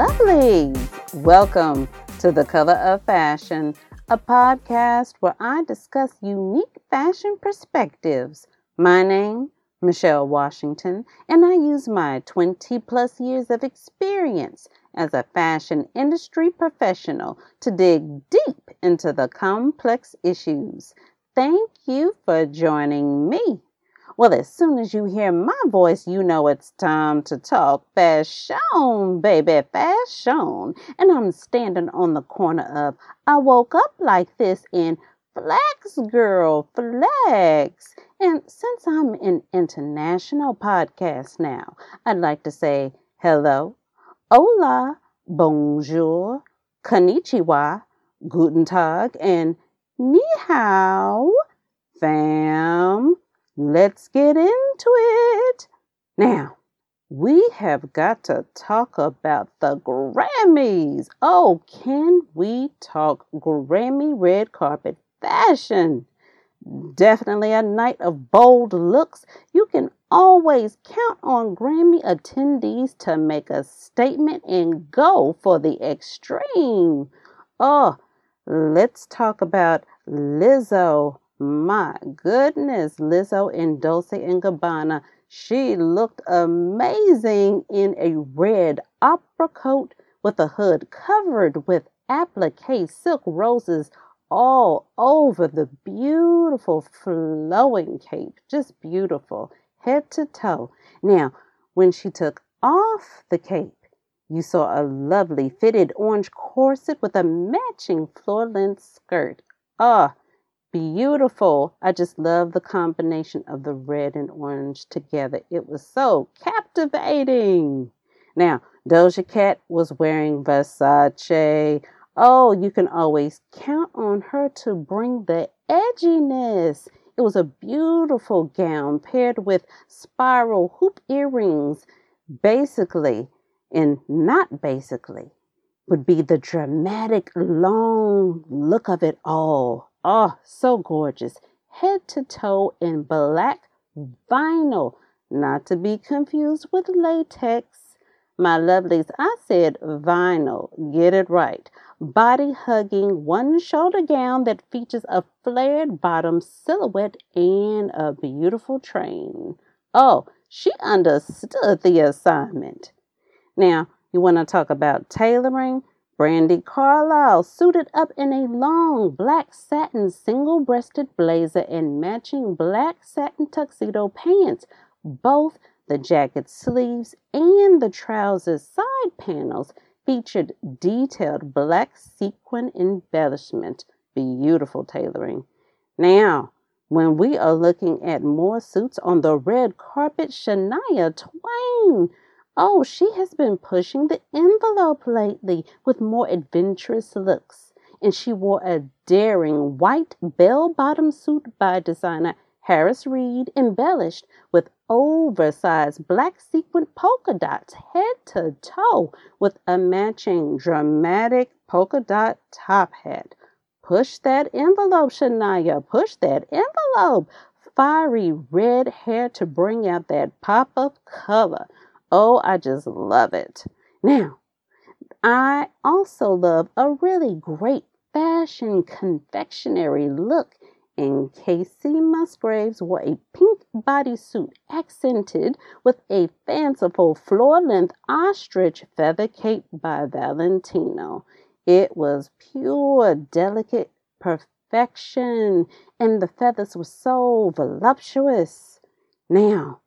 lovelies. Welcome to the Color of Fashion, a podcast where I discuss unique fashion perspectives. My name, Michelle Washington, and I use my 20 plus years of experience as a fashion industry professional to dig deep into the complex issues. Thank you for joining me. Well, as soon as you hear my voice, you know it's time to talk fashion, baby, fashion. And I'm standing on the corner of I woke up like this in Flex Girl Flex. And since I'm an international podcast now, I'd like to say hello, hola, bonjour, konnichiwa, guten tag, and ni hao, fam. Let's get into it. Now, we have got to talk about the Grammys. Oh, can we talk Grammy red carpet fashion? Definitely a night of bold looks. You can always count on Grammy attendees to make a statement and go for the extreme. Oh, let's talk about Lizzo my goodness, Lizzo in Dolce and Gabbana. She looked amazing in a red opera coat with a hood covered with applique silk roses all over the beautiful flowing cape. Just beautiful, head to toe. Now, when she took off the cape, you saw a lovely fitted orange corset with a matching floor length skirt. Ah, beautiful. I just love the combination of the red and orange together. It was so captivating. Now, Doja Cat was wearing Versace. Oh, you can always count on her to bring the edginess. It was a beautiful gown paired with spiral hoop earrings. Basically, and not basically, would be the dramatic long look of it all. Oh, so gorgeous. Head to toe in black vinyl, not to be confused with latex. My lovelies, I said vinyl. Get it right. Body hugging, one shoulder gown that features a flared bottom silhouette and a beautiful train. Oh, she understood the assignment. Now, you want to talk about tailoring? Brandi Carlile suited up in a long black satin single breasted blazer and matching black satin tuxedo pants. Both the jacket sleeves and the trousers side panels featured detailed black sequin embellishment. Beautiful tailoring. Now, when we are looking at more suits on the red carpet, Shania Twain Oh, she has been pushing the envelope lately with more adventurous looks, and she wore a daring white bell bottom suit by designer Harris Reed, embellished with oversized black sequin polka dots head to toe with a matching dramatic polka dot top hat. Push that envelope, Shania. Push that envelope. Fiery red hair to bring out that pop of color. Oh, I just love it. Now, I also love a really great fashion confectionery look. And Kacey Musgraves wore a pink bodysuit accented with a fanciful floor length ostrich feather cape by Valentino. It was pure, delicate perfection, and the feathers were so voluptuous. Now,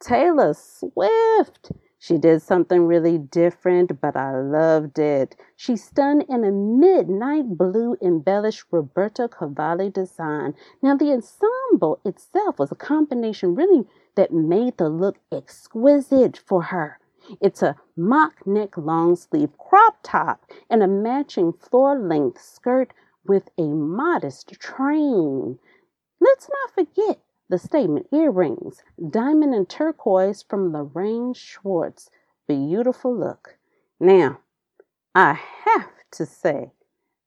Taylor Swift. She did something really different, but I loved it. She stunned in a midnight blue embellished Roberto Cavalli design. Now, the ensemble itself was a combination really that made the look exquisite for her. It's a mock neck long sleeve crop top and a matching floor length skirt with a modest train. Let's not forget the statement earrings, diamond and turquoise from Lorraine Schwartz. Beautiful look. Now, I have to say,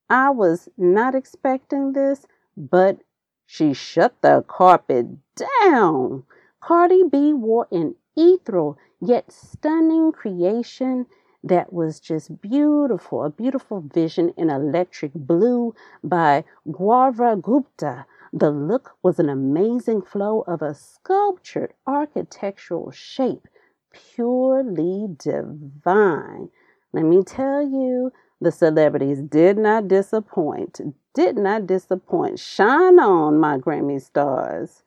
I was not expecting this, but she shut the carpet down. Cardi B wore an ethereal yet stunning creation that was just beautiful, a beautiful vision in electric blue by Gaurav Gupta. The look was an amazing flow of a sculptured architectural shape, purely divine. Let me tell you, the celebrities did not disappoint, did not disappoint. Shine on, my Grammy stars.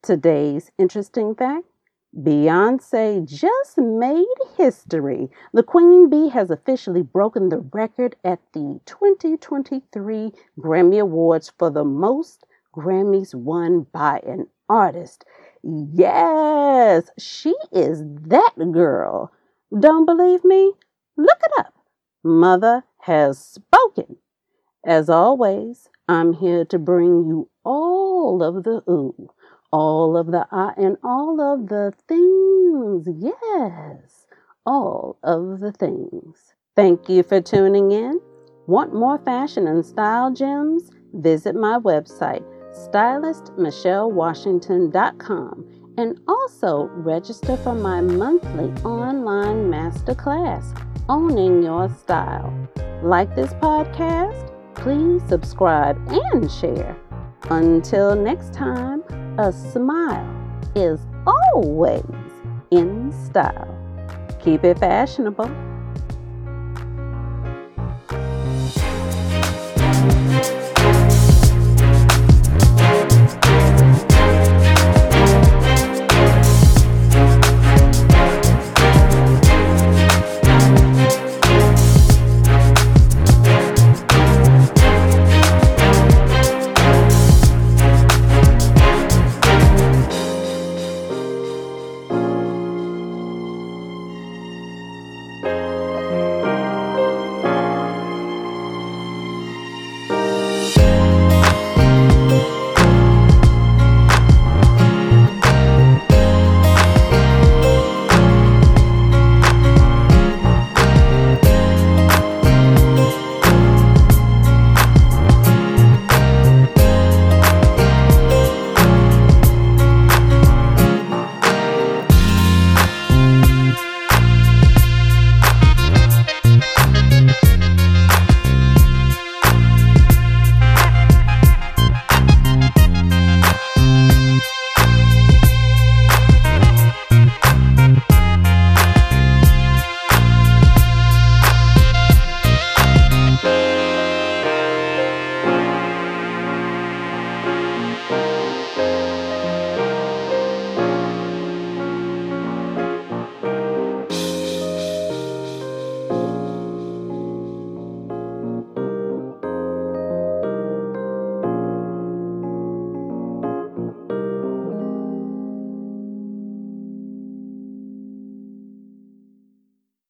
Today's interesting fact Beyonce just made history. The Queen Bey has officially broken the record at the 2023 Grammy Awards for the most Grammys won by an artist. Yes, she is that girl. Don't believe me? Look it up. Mother has spoken. As always, I'm here to bring you all of the ooh all of the I and all of the things. Yes, all of the things. Thank you for tuning in. Want more fashion and style gems? Visit my website, stylistmichellewashington.com, and also register for my monthly online masterclass, Owning Your Style. Like this podcast? Please subscribe and share. Until next time, a smile is always in style. Keep it fashionable.